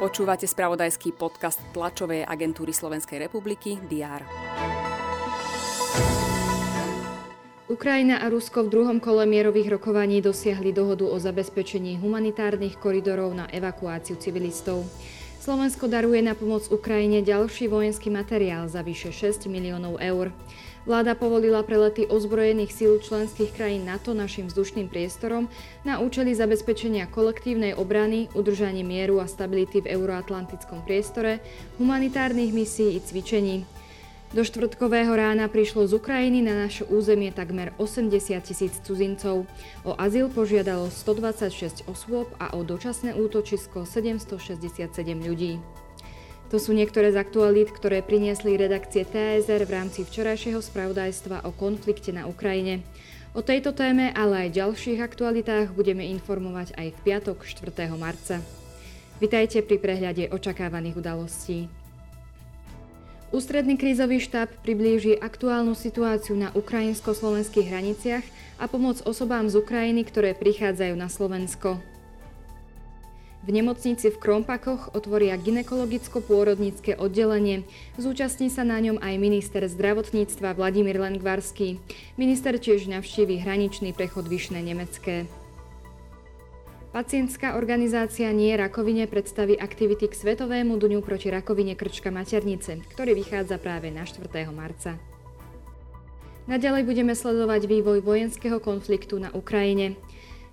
Počúvate spravodajský podcast tlačovej agentúry Slovenskej republiky DR. Ukrajina a Rusko v druhom kole mierových rokovaní dosiahli dohodu o zabezpečení humanitárnych koridorov na evakuáciu civilistov. Slovensko daruje na pomoc Ukrajine ďalší vojenský materiál za vyše 6 miliónov eur. Vláda povolila prelety ozbrojených síl členských krajín NATO našim vzdušným priestorom na účely zabezpečenia kolektívnej obrany, udržanie mieru a stability v euroatlantickom priestore, humanitárnych misií i cvičení. Do štvrtkového rána prišlo z Ukrajiny na naše územie takmer 80 tisíc cudzincov. O azyl požiadalo 126 osôb a o dočasné útočisko 767 ľudí. To sú niektoré z aktualít, ktoré priniesli redakcie TSR v rámci včerajšieho spravodajstva o konflikte na Ukrajine. O tejto téme, ale aj ďalších aktualitách budeme informovať aj v piatok 4. marca. Vitajte pri prehľade očakávaných udalostí. Ústredný krízový štáb priblíži aktuálnu situáciu na ukrajinsko-slovenských hraniciach a pomoc osobám z Ukrajiny, ktoré prichádzajú na Slovensko. V nemocnici v Krompakoch otvoria ginekologicko-pôrodnícke oddelenie. Zúčastní sa na ňom aj minister zdravotníctva Vladimír Lengvarský. Minister tiež navštívi hraničný prechod Vyšné Nemecké. Pacientská organizácia Nie rakovine predstaví aktivity k Svetovému dňu proti rakovine krčka maternice, ktorý vychádza práve na 4. marca. Naďalej budeme sledovať vývoj vojenského konfliktu na Ukrajine.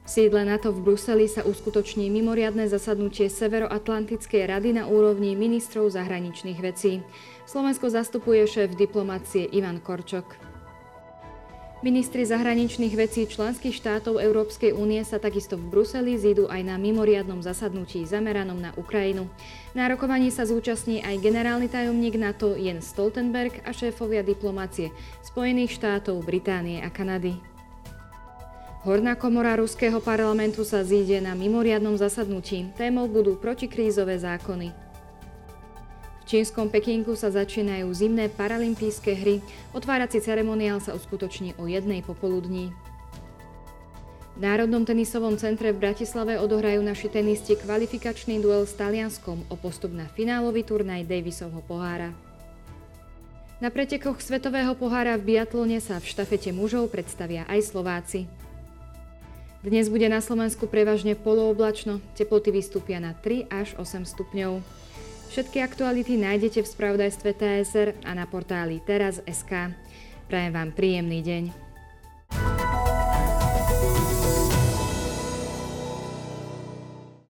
V sídle NATO v Bruseli sa uskutoční mimoriadne zasadnutie Severoatlantickej rady na úrovni ministrov zahraničných vecí. Slovensko zastupuje šéf diplomácie Ivan Korčok. Ministri zahraničných vecí členských štátov Európskej únie sa takisto v Bruseli zídu aj na mimoriadnom zasadnutí zameranom na Ukrajinu. Na rokovaní sa zúčastní aj generálny tajomník NATO Jens Stoltenberg a šéfovia diplomácie Spojených štátov, Británie a Kanady. Horná komora Ruského parlamentu sa zíde na mimoriadnom zasadnutí. Témou budú protikrízové zákony. V čínskom Pekinku sa začínajú zimné paralympijské hry. Otvárací ceremoniál sa uskutoční o jednej popoludní. V Národnom tenisovom centre v Bratislave odohrajú naši tenisti kvalifikačný duel s Talianskom o postup na finálový turnaj Davisovho pohára. Na pretekoch Svetového pohára v biatlone sa v štafete mužov predstavia aj Slováci. Dnes bude na Slovensku prevažne polooblačno, teploty vystúpia na 3 až 8 stupňov. Všetky aktuality nájdete v spravodajstve TSR a na portáli teraz.sk. Prajem vám príjemný deň.